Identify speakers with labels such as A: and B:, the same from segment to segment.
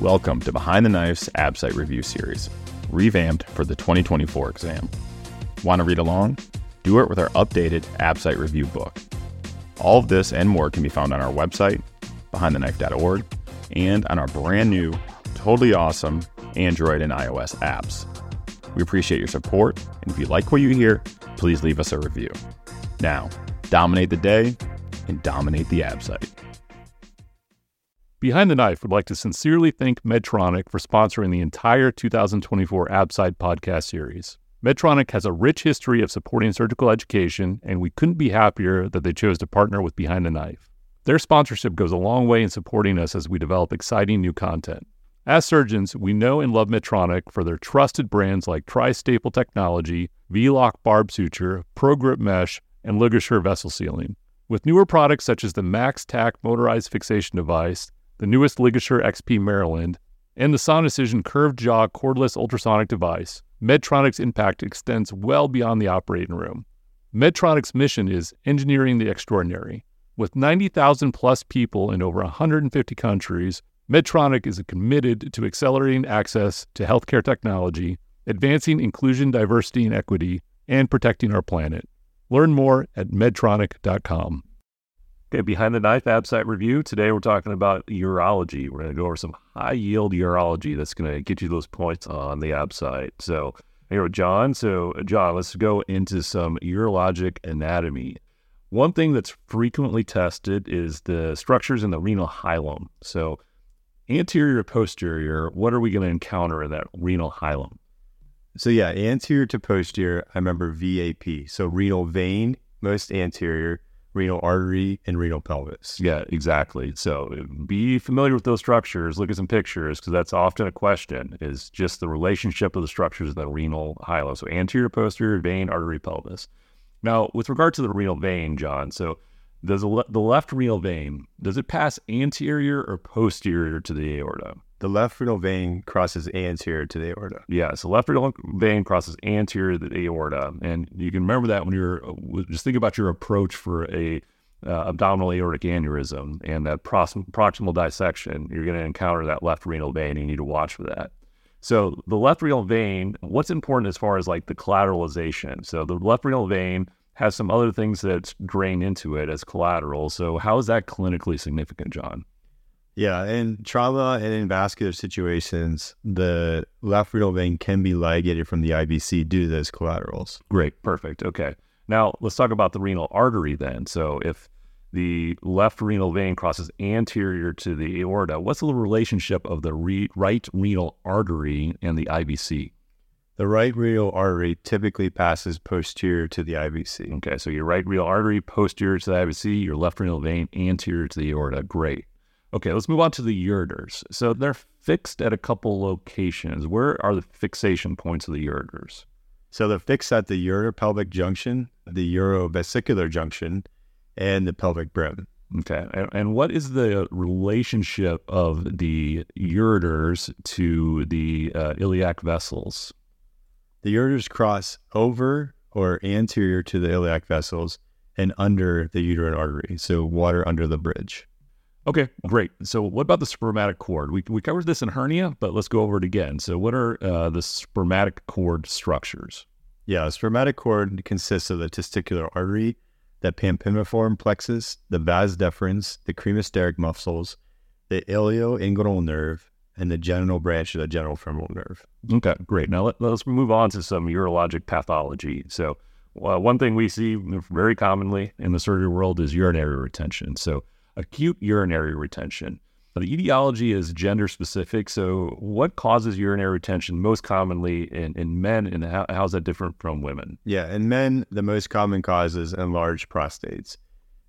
A: Welcome to Behind the Knife's ABSITE Review Series, revamped for the 2024 exam. Want to read along? Do it with our updated ABSITE Review book. All of this and more can be found on our website, behindtheknife.org, and on our brand new, totally awesome Android and iOS apps. We appreciate your support, and if you like what you hear, please leave us a review. Now, dominate the day and dominate the ABSITE.
B: Behind the Knife would like to sincerely thank Medtronic for sponsoring the entire 2024 ABSITE podcast series. Medtronic has a rich history of supporting surgical education, and we couldn't be happier that they chose to partner with Behind the Knife. Their sponsorship goes a long way in supporting us as we develop exciting new content. As surgeons, we know and love Medtronic for their trusted brands like Tri-Staple Technology, V-Loc Barb Suture, ProGrip Mesh, and LigaSure Vessel Sealing. With newer products such as the MaxTac motorized fixation device, the newest LigaSure XP Maryland, and the Sonicision curved jaw cordless ultrasonic device, Medtronic's impact extends well beyond the operating room. Medtronic's mission is engineering the extraordinary. With 90,000 plus people in over 150 countries, Medtronic is committed to accelerating access to healthcare technology, advancing inclusion, diversity, and equity, and protecting our planet. Learn more at medtronic.com. Okay, behind the knife ABSITE review. Today we're talking about urology. We're going to go over some high yield urology that's going to get you those points on the ABSITE. So, here with John. So, John, let's go into some urologic anatomy. One thing that's frequently tested is the structures in the renal hilum. So, anterior to posterior, what are we going to encounter in that renal hilum?
C: So, yeah, anterior to posterior, I remember VAP. So, renal vein, most anterior renal artery, and renal pelvis.
B: Yeah, exactly. So be familiar with those structures. Look at some pictures because that's often a question is just the relationship of the structures of the renal hilum. So anterior, posterior, vein, artery, pelvis. Now, with regard to the renal vein, John, so does the, left renal vein, does it pass anterior or posterior to the aorta?
C: The left renal vein crosses anterior to the aorta.
B: Yeah, so left renal vein crosses anterior to the aorta, and you can remember that when you're just think about your approach for a uh, abdominal aortic aneurysm and that proximal dissection. You're going to encounter that left renal vein. And you need to watch for that. So the left renal vein, what's important as far as like the collateralization? So the left renal vein has some other things that drain into it as collateral. So how is that clinically significant, John?
C: Yeah, in trauma and in vascular situations, the left renal vein can be ligated from the IVC due to those collaterals.
B: Great, perfect. Okay. Now let's talk about the renal artery then. So if the left renal vein crosses anterior to the aorta, what's the relationship of the re- right renal artery and the IVC?
C: The right renal artery typically passes posterior to the IVC.
B: Okay, so your right renal artery posterior to the IVC, your left renal vein anterior to the aorta. Great. Okay, let's move on to the ureters. So they're fixed at a couple locations. Where are the fixation points of the ureters?
C: So they're fixed at the uropelvic junction, the urovesicular junction, and the pelvic brim.
B: Okay. And, and what is the relationship of the ureters to the uh, iliac vessels?
C: The ureters cross over or anterior to the iliac vessels and under the uterine artery. So water under the bridge.
B: Okay, great. So, what about the spermatic cord? We, we covered this in hernia, but let's go over it again. So, what are uh, the spermatic cord structures?
C: Yeah, the spermatic cord consists of the testicular artery, the pampiniform plexus, the vas deferens, the cremasteric muscles, the ilioinguinal nerve, and the genital branch of the genitofemoral nerve.
B: Okay, great. Now let, us move on to some urologic pathology. So, uh, one thing we see very commonly in the surgery world is urinary retention. So, acute urinary retention. Now, the etiology is gender specific. So, what causes urinary retention most commonly in, in men, and how, how's that different from women?
C: Yeah, in men, the most common cause is enlarged prostates.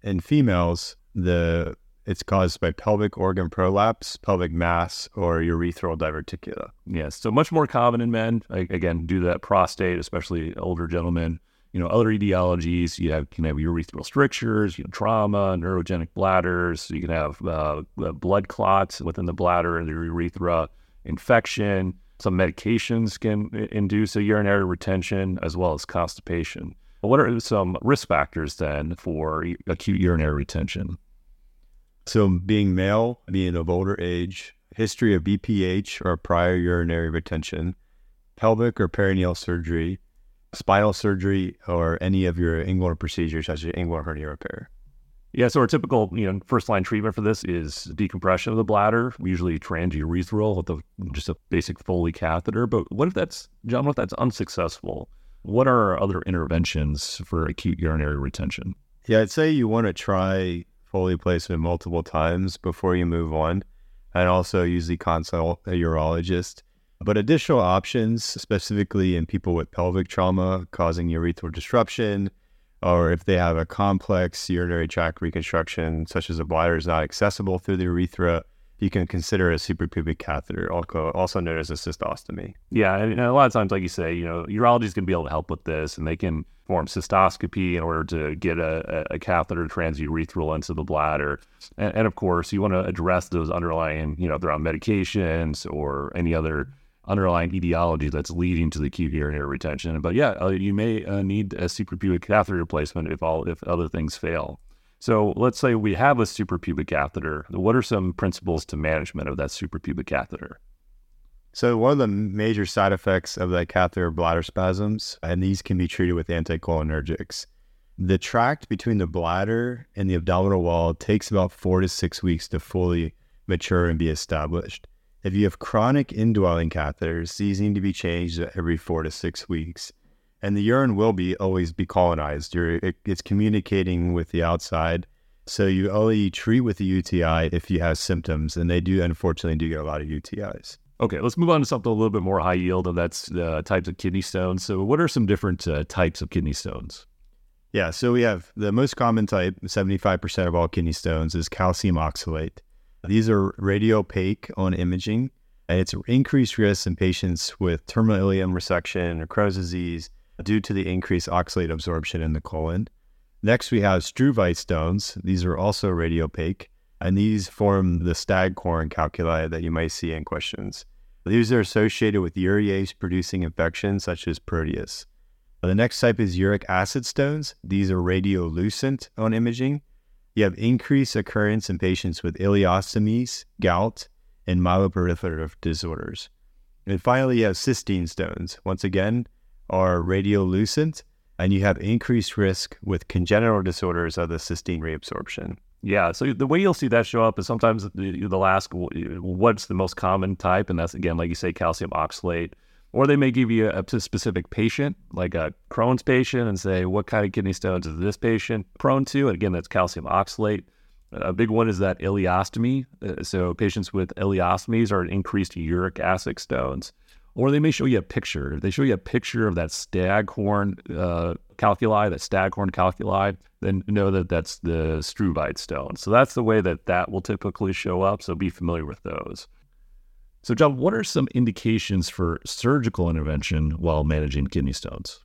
C: In females, the it's caused by pelvic organ prolapse, pelvic mass, or urethral diverticula.
B: Yes, so much more common in men. Again, due to that prostate, especially older gentlemen you know, other etiologies. You have can have urethral strictures, you know, trauma, neurogenic bladders. You can have uh, blood clots within the bladder and the urethra, infection. Some medications can induce a urinary retention as well as constipation. What are some risk factors then for acute urinary retention?
C: So, being male, being of older age, history of BPH or prior urinary retention, pelvic or perineal surgery, spinal surgery, or any of your inguinal procedures such as inguinal hernia repair.
B: Yeah, so our typical, you know, first line treatment for this is decompression of the bladder, usually transurethral with a, just a basic Foley catheter. But what if that's, John, what if that's unsuccessful? What are our other interventions for acute urinary retention?
C: Yeah, I'd say you want to try Foley placement multiple times before you move on, and also usually consult a urologist. But additional options, specifically in people with pelvic trauma causing urethral disruption, or if they have a complex urinary tract reconstruction, such as a bladder is not accessible through the urethra, you can consider a suprapubic catheter, also known as a cystostomy.
B: Yeah, and a lot of times, like you say, you know, urologists can be able to help with this, and they can perform cystoscopy in order to get a, a catheter transurethral into the bladder. And, and of course, you want to address those underlying, you know, if they're on medications or any other underlying etiology that's leading to the acute urinary retention. But yeah, uh, you may uh, need a suprapubic catheter replacement if all if other things fail. So let's say we have a suprapubic catheter. What are some principles to management of that suprapubic catheter?
C: So one of the major side effects of that catheter bladder spasms, and these can be treated with anticholinergics. The tract between the bladder and the abdominal wall takes about four to six weeks to fully mature and be established. If you have chronic indwelling catheters, these need to be changed every four to six weeks. And the urine will be always be colonized. You're, it, it's communicating with the outside. So you only treat with the UTI if you have symptoms, and they do unfortunately do get a lot of UTIs.
B: Okay, let's move on to something a little bit more high yield, and that's uh, types of kidney stones. So, what are some different uh, types of kidney stones?
C: Yeah, so we have the most common type, 75% of all kidney stones, is calcium oxalate. These are radiopaque on imaging, and it's increased risk in patients with terminal ileum resection or Crohn's disease due to the increased oxalate absorption in the colon. Next, we have struvite stones. These are also radiopaque, and these form the stag Staghorn calculi that you might see in questions. These are associated with urease producing infections such as Proteus. The next type is uric acid stones. These are radiolucent on imaging, you have increased occurrence in patients with ileostomies, gout, and myeloproliferative disorders. And finally, you have cystine stones. Once again, are radiolucent, and you have increased risk with congenital disorders of the cystine reabsorption.
B: Yeah, so the way you'll see that show up is sometimes they'll ask what's the most common type, and that's again, like you say, calcium oxalate or they may give you a, a, specific patient, like a Crohn's patient, and say, what kind of kidney stones is this patient prone to? And again, that's calcium oxalate. A big one is that ileostomy. Uh, so patients with ileostomies are increased uric acid stones. Or they may show you a picture. They show you a picture of that staghorn uh, calculi, that staghorn calculi, then know that that's the struvite stone. So that's the way that that will typically show up. So be familiar with those. So, John, what are some indications for surgical intervention while managing kidney stones?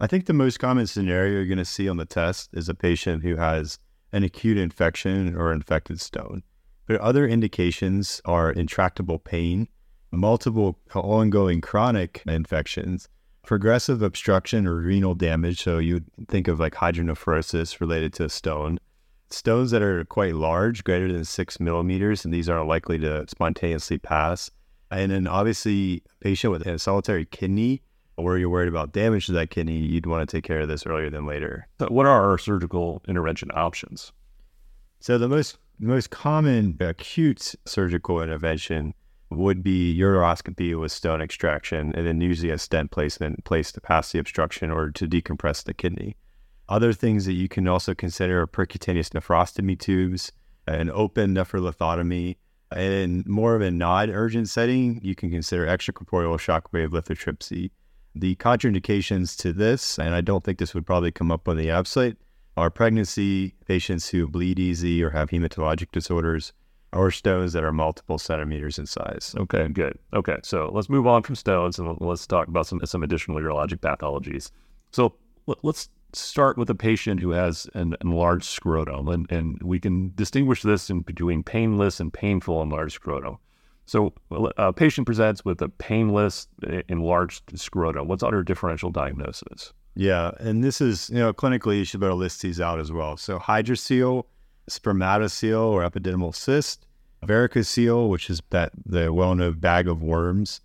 C: I think the most common scenario you're going to see on the test is a patient who has an acute infection or infected stone. But other indications are intractable pain, multiple ongoing chronic infections, progressive obstruction or renal damage. So you think of like hydronephrosis related to a stone, stones that are quite large, greater than six millimeters, and these are likely to spontaneously pass. And then obviously, a patient with a solitary kidney, where you're worried about damage to that kidney, you'd want to take care of this earlier than later.
B: So what are our surgical intervention options?
C: So the most most common acute surgical intervention would be uroscopy with stone extraction, and then usually a stent placement placed to pass the obstruction or to decompress the kidney. Other things that you can also consider are percutaneous nephrostomy tubes, an open nephrolithotomy, and in more of a non-urgent setting, you can consider extracorporeal shockwave lithotripsy. The contraindications to this, and I don't think this would probably come up on the ABSITE, are pregnancy, patients who bleed easy or have hematologic disorders, or stones that are multiple centimeters in size.
B: Okay, good. Okay, so let's move on from stones and let's talk about some some additional urologic pathologies. So let's start with a patient who has an enlarged scrotum, and, and we can distinguish this in between painless and painful enlarged scrotum. So, a patient presents with a painless enlarged scrotum. What's our differential diagnosis?
C: Yeah, and this is, you know, clinically, you should better list these out as well. So, hydrocele, spermatocele, or epididymal cyst, varicocele, which is that the well-known bag of worms.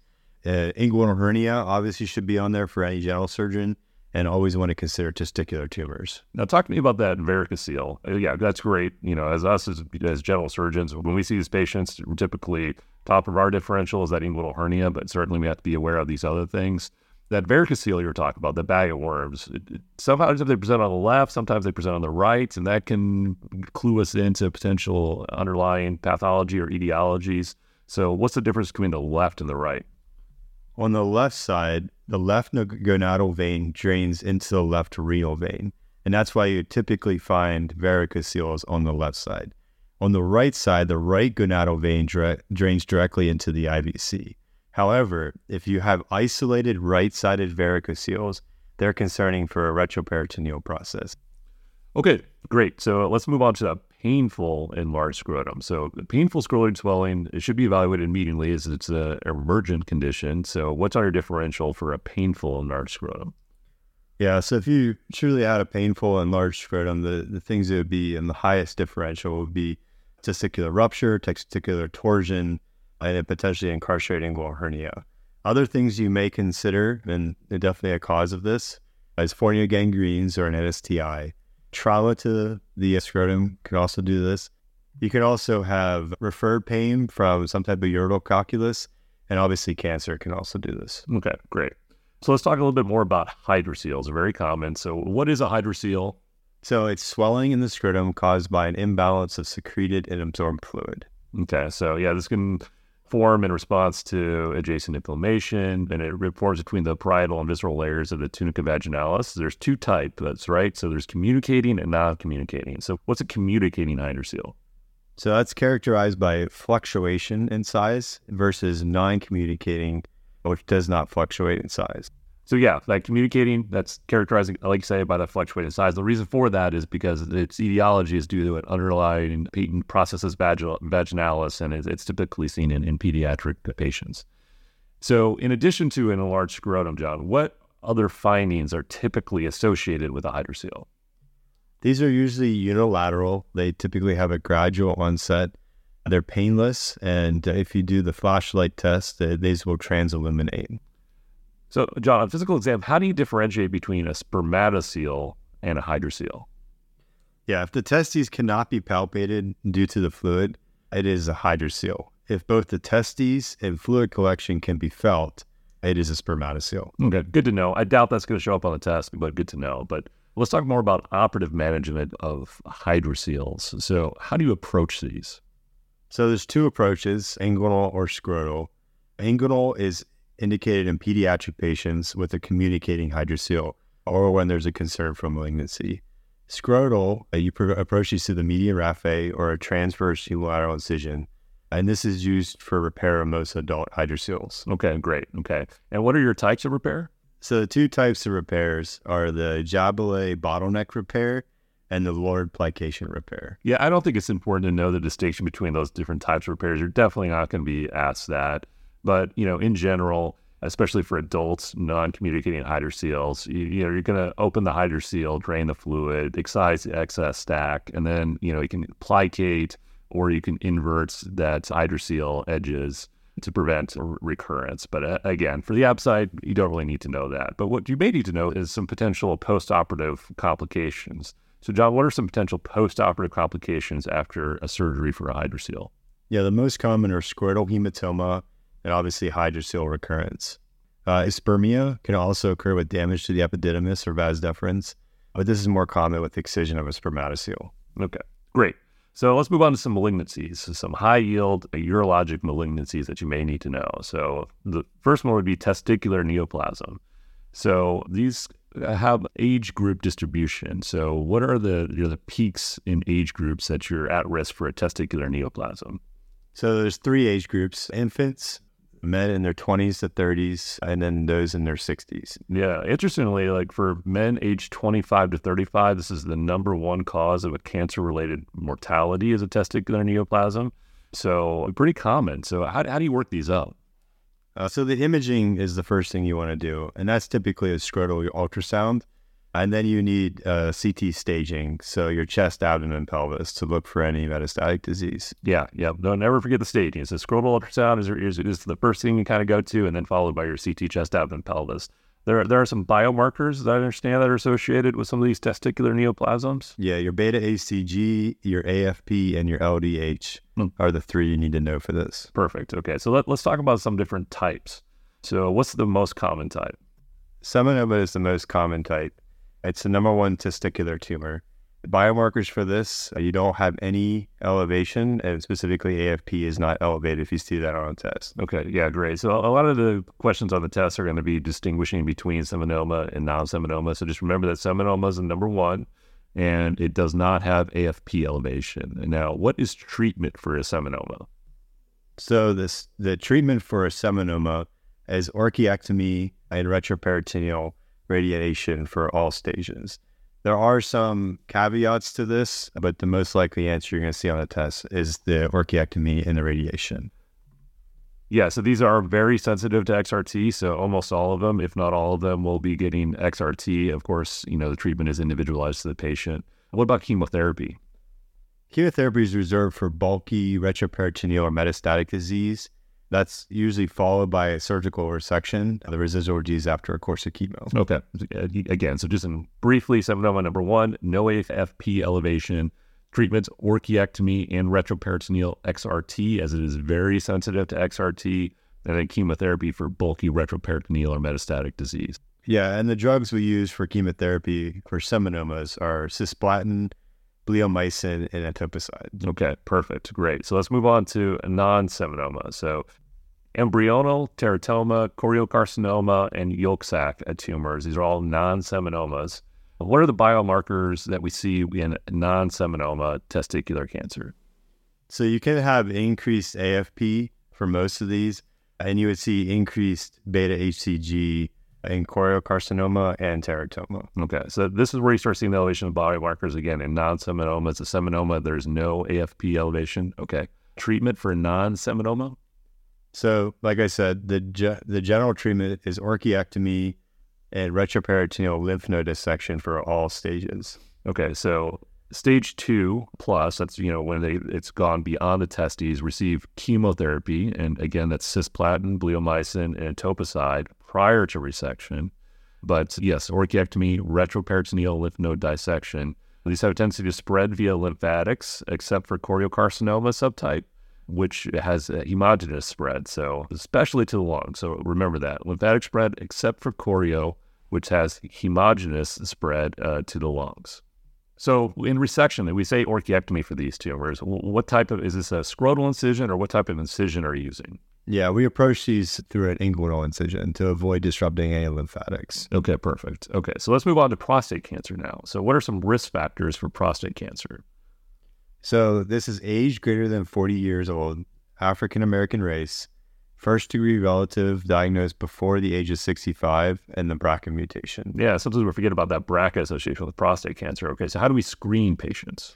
C: Uh, inguinal hernia obviously should be on there for any general surgeon, and always want to consider testicular tumors.
B: Now, talk to me about that varicocele. Uh, yeah, that's great. You know, as us as, as general surgeons, when we see these patients, typically top of our differential is that inguinal hernia, but certainly we have to be aware of these other things that varicocele you're talking about, the bag of worms, sometimes they present on the left, sometimes they present on the right, and that can clue us into potential underlying pathology or etiologies. So, what's the difference between the left and the right?
C: On the left side, the left gonadal vein drains into the left renal vein, and that's why you typically find varicoceles on the left side. On the right side, the right gonadal vein dra- drains directly into the IVC. However, if you have isolated right-sided varicoceles, they're concerning for a retroperitoneal process.
B: Okay, great. So let's move on to the painful enlarged scrotum. So painful scrotal swelling it should be evaluated immediately as it's an emergent condition. So what's our differential for a painful enlarged scrotum?
C: Yeah, so if you truly had a painful enlarged scrotum, the, the things that would be in the highest differential would be testicular rupture, testicular torsion, and a potentially incarcerating inguinal hernia. Other things you may consider, and definitely a cause of this, is fournier gangrenes or an STI. Trauma to the scrotum can also do this. You can also have referred pain from some type of ureteral calculus, and obviously cancer can also do this.
B: Okay, great. So let's talk a little bit more about hydroceles. Very common. So, what is a hydrocele?
C: So, it's swelling in the scrotum caused by an imbalance of secreted and absorbed fluid.
B: Okay, so yeah, this can form in response to adjacent inflammation, and it forms between the parietal and visceral layers of the tunica vaginalis. There's two types, that's right. So there's communicating and non-communicating. So what's a communicating hydrocele?
C: So that's characterized by fluctuation in size versus non-communicating, which does not fluctuate in size.
B: So yeah, like communicating, that's characterizing, like you say, by the fluctuating size. The reason for that is because its etiology is due to an underlying patent processus vaginalis, and it's, typically seen in, in pediatric patients. So in addition to an enlarged scrotum, John, what other findings are typically associated with a hydrocele?
C: These are usually unilateral. They typically have a gradual onset. They're painless, and if you do the flashlight test, these will transilluminate.
B: So, John, on physical exam, how do you differentiate between a spermatocele and a hydrocele?
C: Yeah, if the testes cannot be palpated due to the fluid, it is a hydrocele. If both the testes and fluid collection can be felt, it is a spermatocele.
B: Okay, good to know. I doubt that's going to show up on the test, but good to know. But let's talk more about operative management of hydroceles. So, how do you approach these?
C: So, there's two approaches: inguinal or scrotal. Inguinal is indicated in pediatric patients with a communicating hydrocele or when there's a concern for malignancy. Scrotal, uh, you pr- approach these through the median raphe or a transverse unilateral incision. And this is used for repair of most adult hydroceles.
B: Okay, great. Okay. And what are your types of repair?
C: So the two types of repairs are the Jaboulay bottleneck repair and the Lord plication repair.
B: Yeah, I don't think it's important to know the distinction between those different types of repairs. You're definitely not going to be asked that. But you know, in general, especially for adults, non-communicating hydroceles, you, you know, you're going to open the hydrocele, drain the fluid, excise the excess stack, and then you know you can plicate or you can invert that hydrocele edges to prevent recurrence. But uh, again, for the ABSITE, you don't really need to know that. But what you may need to know is some potential post-operative complications. So, John, what are some potential post-operative complications after a surgery for a hydrocele?
C: Yeah, the most common are scrotal hematoma, and obviously hydrocele recurrence. Uh, aspermia can also occur with damage to the epididymis or vas deferens, but this is more common with excision of a spermatocele.
B: Okay, great. So let's move on to some malignancies, so some high yield urologic malignancies that you may need to know. So the first one would be testicular neoplasm. So these have age group distribution. So what are the you know, the peaks in age groups that you're at risk for a testicular neoplasm?
C: So there's three age groups: infants, men in their 20s to 30s and then those in their 60s.
B: Yeah. Interestingly, like for men aged 25 to 35, this is the number one cause of a cancer related mortality is a testicular neoplasm. So pretty common. So how, how do you work these up?
C: Uh, so the imaging is the first thing you want to do, and that's typically a scrotal ultrasound. And then you need uh, CT staging, so your chest, abdomen, and pelvis to look for any metastatic disease.
B: Yeah, yeah. Don't never forget the staging. So scrotal ultrasound is, is, is the first thing you kind of go to, and then followed by your CT chest, abdomen, pelvis. There, there are some biomarkers that I understand that are associated with some of these testicular neoplasms.
C: Yeah, your beta HCG, your AFP, and your LDH
B: Hmm.
C: are the three you need to know for this.
B: Perfect. Okay, so let, let's talk about some different types. So, what's the most common type?
C: Seminoma is the most common type. It's the number one testicular tumor. The biomarkers for this, uh, you don't have any elevation, and specifically AFP is not elevated if you see that on a test.
B: Okay, yeah, great. So, a lot of the questions on the test are going to be distinguishing between seminoma and non seminoma. So, just remember that seminoma is the number one, and it does not have AFP elevation. Now, what is treatment for a seminoma?
C: So this the treatment for a seminoma is orchiectomy and retroperitoneal radiation for all stages. There are some caveats to this, but the most likely answer you're going to see on a test is the orchiectomy and the radiation.
B: Yeah, so these are very sensitive to XRT. So almost all of them, if not all of them, will be getting XRT. Of course, you know, the treatment is individualized to the patient. What about chemotherapy?
C: Chemotherapy is reserved for bulky retroperitoneal or metastatic disease. That's usually followed by a surgical resection the residual disease after a course of chemo.
B: Okay. Again, so just in briefly, seminoma number one, no AFP elevation, treatments, orchiectomy and retroperitoneal XRT, as it is very sensitive to XRT, and then chemotherapy for bulky retroperitoneal or metastatic disease.
C: Yeah, and the drugs we use for chemotherapy for seminomas are cisplatin, bleomycin, and etoposide.
B: Uh, okay, perfect. Great. So let's move on to a non seminoma. So embryonal teratoma, choriocarcinoma, and yolk sac uh, tumors. These are all non seminomas. What are the biomarkers that we see in non seminoma testicular cancer?
C: So you can have increased AFP for most of these, and you would see increased beta HCG in choriocarcinoma and teratoma.
B: Okay, so this is where you start seeing the elevation of biomarkers again. In non-seminoma, it's a seminoma, there's no AFP elevation. Okay. Treatment for non seminoma?
C: So, like I said, the ge- the general treatment is orchiectomy and retroperitoneal lymph node dissection for all stages.
B: Okay, so stage two plus, that's, you know, when they, it's gone beyond the testes, receive chemotherapy. And again, that's cisplatin, bleomycin, and etoposide prior to resection. But yes, orchiectomy, retroperitoneal lymph node dissection. These have a tendency to spread via lymphatics, except for choriocarcinoma subtype, which has a hemogenous spread. So, especially to the lung. So, remember that lymphatic spread, except for chorio, which has hemogenous spread uh, to the lungs. So, in resection, we say orchiectomy for these tumors. What type of is this a scrotal incision or what type of incision are you using?
C: Yeah, we approach these through an inguinal incision to avoid disrupting any lymphatics.
B: Okay, perfect. Okay, so let's move on to prostate cancer now. So, what are some risk factors for prostate cancer?
C: So, this is age greater than 40 years old, African American race, first degree relative diagnosed before the age of 65, and the BRCA mutation.
B: Yeah, sometimes we forget about that BRCA association with prostate cancer. Okay, so how do we screen patients?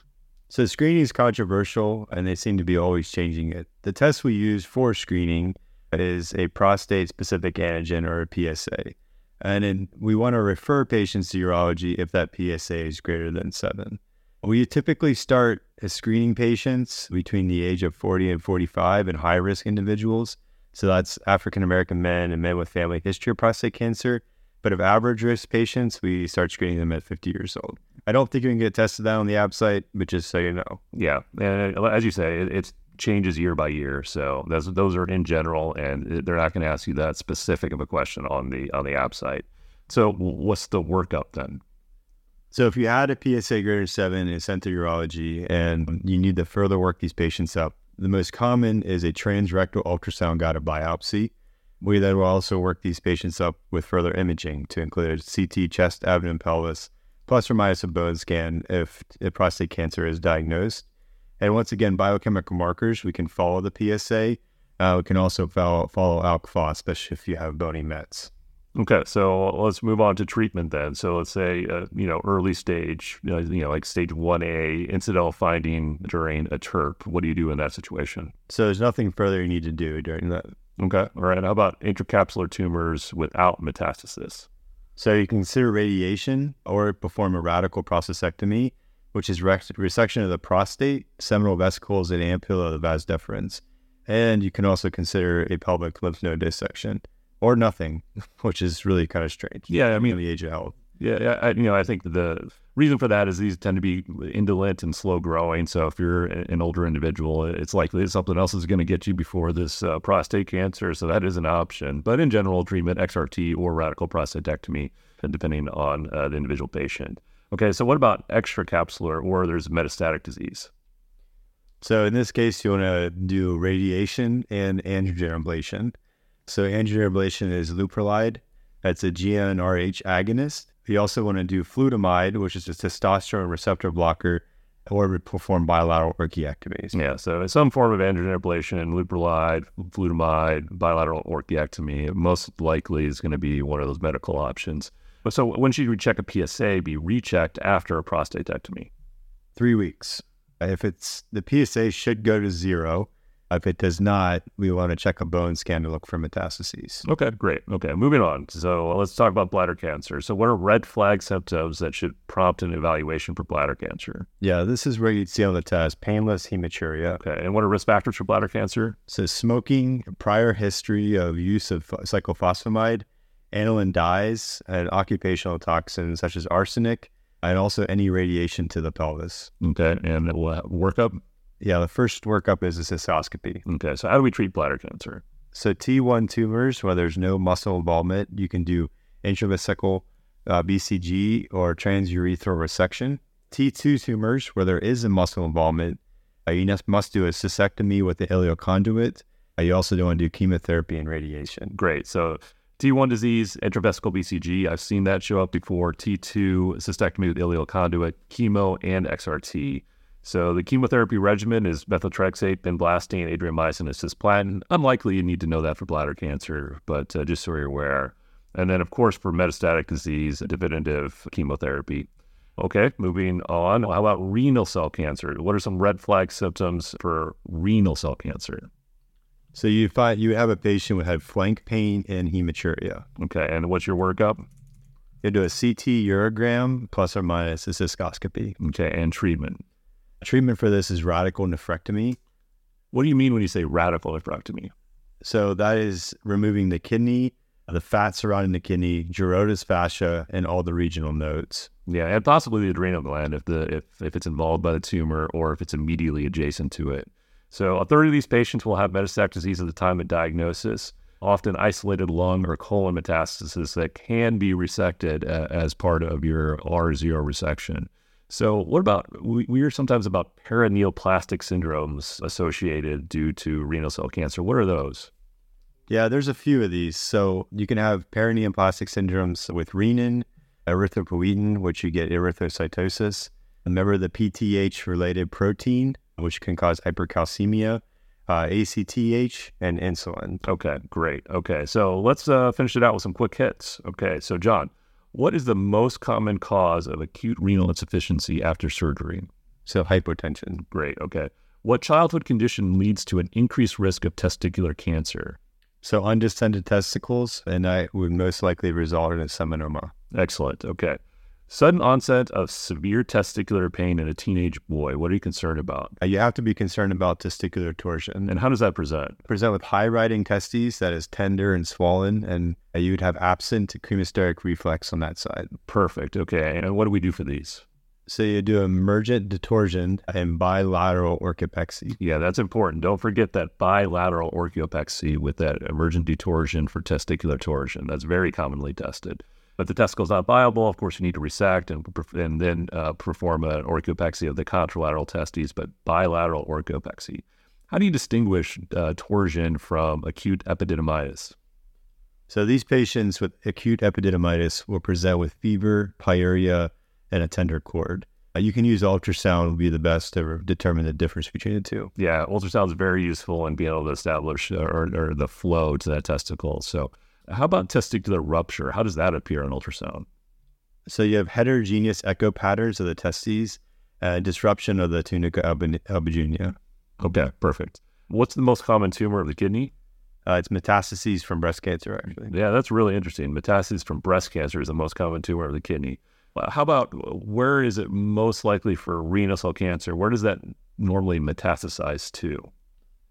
C: So screening is controversial, and they seem to be always changing it. The test we use for screening is a prostate-specific antigen or a PSA, and then we want to refer patients to urology if that PSA is greater than seven. We typically start screening patients between the age of 40 and 45 in high-risk individuals. So that's African American men and men with family history of prostate cancer. But of average risk patients, we start screening them at 50 years old. I don't think you can get tested that on the ABSITE, but just so you know.
B: Yeah, and uh, as you say, it, it changes year by year. So those those are in general, and they're not going to ask you that specific of a question on the on the ABSITE. So what's the workup then?
C: So if you had a PSA greater than seven and sent to urology, and you need to further work these patients up, the most common is a transrectal ultrasound guided biopsy. We then will also work these patients up with further imaging to include CT, chest, abdomen, pelvis, plus or minus a bone scan if, if prostate cancer is diagnosed. And once again, biochemical markers, we can follow the PSA. Uh, we can also follow, follow ALK-Phos, especially if you have bony mets.
B: Okay, so let's move on to treatment then. So let's say, uh, you know, early stage, you know, you know, like stage 1A, incidental finding during a TURP. What do you do in that situation?
C: So there's nothing further you need to do during that.
B: Okay, all right. How about intracapsular tumors without metastasis?
C: So you can consider radiation or perform a radical prostatectomy, which is resection of the prostate, seminal vesicles, and ampulla of the vas deferens. And you can also consider a pelvic lymph node dissection or nothing, which is really kind of strange.
B: Yeah, I mean,
C: the age of health.
B: Yeah, I, you know, I think the reason for that is these tend to be indolent and slow growing. So if you're an older individual, it's likely something else is going to get you before this uh, prostate cancer. So that is an option. But in general, treatment XRT or radical prostatectomy, depending on uh, the individual patient. Okay, so what about extracapsular or there's metastatic disease?
C: So in this case, you want to do radiation and androgen ablation. So androgen ablation is leuprolide. That's a GnRH agonist. You also want to do flutamide, which is a testosterone receptor blocker, or perform bilateral orchiectomies.
B: Yeah, so some form of androgen ablation, leuprolide, flutamide, bilateral orchiectomy, most likely is going to be one of those medical options. So when should we check a PSA be rechecked after a prostatectomy?
C: Three weeks. If it's the PSA should go to zero. If it does not, we want to check a bone scan to look for metastases.
B: Okay, great. Okay, moving on. So let's talk about bladder cancer. So, what are red flag symptoms that should prompt an evaluation for bladder cancer?
C: Yeah, this is where you'd see on the test painless hematuria.
B: Okay, and what are risk factors for bladder cancer?
C: So, smoking, prior history of use of cyclophosphamide, aniline dyes, and occupational toxins such as arsenic, and also any radiation to the pelvis.
B: Okay, and workup?
C: Yeah, the first workup is a cystoscopy.
B: Okay, so how do we treat bladder cancer?
C: So T1 tumors, where there's no muscle involvement, you can do intravesical uh, BCG or transurethral resection. T2 tumors, where there is a muscle involvement, uh, you must do a cystectomy with the ileal conduit. Uh, you also don't want to do chemotherapy and radiation.
B: Great. So T1 disease, intravesical BCG, I've seen that show up before. T2 cystectomy with ileal conduit, chemo, and XRT. So the chemotherapy regimen is methotrexate, vinblastine, adriamycin, and cisplatin. Unlikely you need to know that for bladder cancer, but uh, just so you're aware. And then, of course, for metastatic disease, definitive chemotherapy. Okay, moving on. How about renal cell cancer? What are some red flag symptoms for renal cell cancer?
C: So you find you have a patient who had flank pain and hematuria.
B: Okay, and what's your workup?
C: You do a CT urogram plus or minus a cystoscopy.
B: Okay, and treatment.
C: Treatment for this is radical nephrectomy.
B: What do you mean when you say radical nephrectomy?
C: So that is removing the kidney, the fat surrounding the kidney, Gerota's fascia, and all the regional nodes.
B: Yeah, and possibly the adrenal gland if the if, if it's involved by the tumor or if it's immediately adjacent to it. So a third of these patients will have metastatic disease at the time of diagnosis, often isolated lung or colon metastasis that can be resected uh, as part of your R0 resection. So, what about we, we hear sometimes about paraneoplastic syndromes associated due to renal cell cancer? What are those?
C: Yeah, there's a few of these. So, you can have paraneoplastic syndromes with renin, erythropoietin, which you get erythrocytosis. Remember the PTH related protein, which can cause hypercalcemia, uh, ACTH, and insulin.
B: Okay, great. Okay, so let's uh, finish it out with some quick hits. Okay, so John, what is the most common cause of acute renal insufficiency after surgery?
C: So, hypotension.
B: Great. Okay. What childhood condition leads to an increased risk of testicular cancer?
C: So, undescended testicles, and that would most likely result in a seminoma.
B: Excellent. Okay. Sudden onset of severe testicular pain in a teenage boy. What are you concerned about?
C: Uh, you have to be concerned about testicular torsion.
B: And how does that present?
C: Present with high riding testes that is tender and swollen, and uh, you would have absent cremasteric reflex on that side.
B: Perfect. Okay. And what do we do for these?
C: So you do emergent detorsion and bilateral orchiopexy.
B: Yeah, that's important. Don't forget that bilateral orchiopexy with that emergent detorsion for testicular torsion. That's very commonly tested. But the testicle is not viable. Of course, you need to resect and, and then uh, perform an orchiopexy of the contralateral testes, but bilateral orchiopexy. How do you distinguish uh, torsion from acute epididymitis?
C: So these patients with acute epididymitis will present with fever, pyuria, and a tender cord. Uh, you can use ultrasound would be the best to determine the difference between the two.
B: Yeah, ultrasound is very useful in being able to establish uh, or, or the flow to that testicle. So how about testicular rupture? How does that appear on ultrasound?
C: So you have heterogeneous echo patterns of the testes, uh, disruption of the tunica albuginea.
B: Okay, perfect. What's the most common tumor of the kidney?
C: Uh, it's metastases from breast cancer, actually.
B: Yeah, that's really interesting. Metastases from breast cancer is the most common tumor of the kidney. How about where is it most likely for renal cell cancer? Where does that normally metastasize to?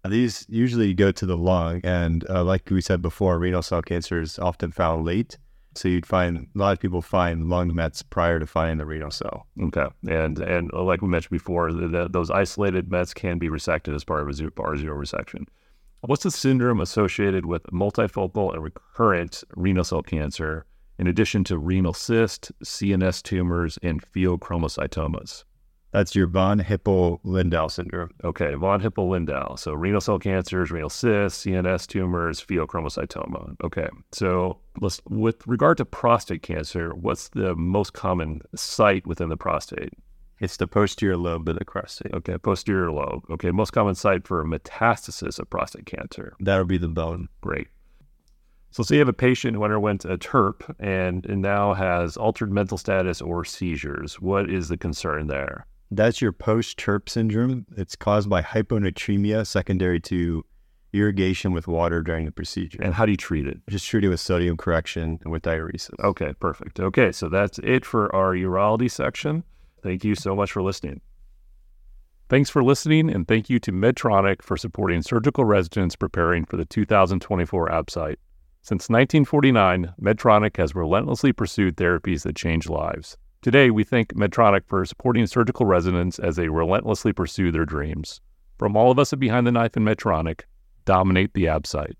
C: These usually go to the lung, and uh, like we said before, renal cell cancer is often found late. So you'd find a lot of people find lung mets prior to finding the renal cell.
B: Okay, and and like we mentioned before, the, the, those isolated mets can be resected as part of a R0 resection. What's the syndrome associated with multifocal and recurrent renal cell cancer, in addition to renal cyst, CNS tumors, and pheochromocytomas?
C: That's your von Hippel-Lindau syndrome.
B: Okay, von Hippel-Lindau. So renal cell cancers, renal cysts, CNS tumors, pheochromocytoma. Okay, so let's with regard to prostate cancer, what's the most common site within the prostate?
C: It's the posterior lobe of the prostate.
B: Okay, posterior lobe. Okay, most common site for metastasis of prostate cancer.
C: That'll be the bone.
B: Great. So, say you have a patient who underwent a TURP and, and now has altered mental status or seizures. What is the concern there?
C: That's your post TURP syndrome. It's caused by hyponatremia secondary to irrigation with water during the procedure.
B: And how do you treat it?
C: Just treat it with sodium correction and with diuresis.
B: Okay, perfect. Okay, so that's it for our urology section. Thank you so much for listening. Thanks for listening, and thank you to Medtronic for supporting surgical residents preparing for the 2024 ABSITE. Since 1949, Medtronic has relentlessly pursued therapies that change lives. Today, we thank Medtronic for supporting surgical residents as they relentlessly pursue their dreams. From all of us at Behind the Knife and Medtronic, dominate the ABSITE.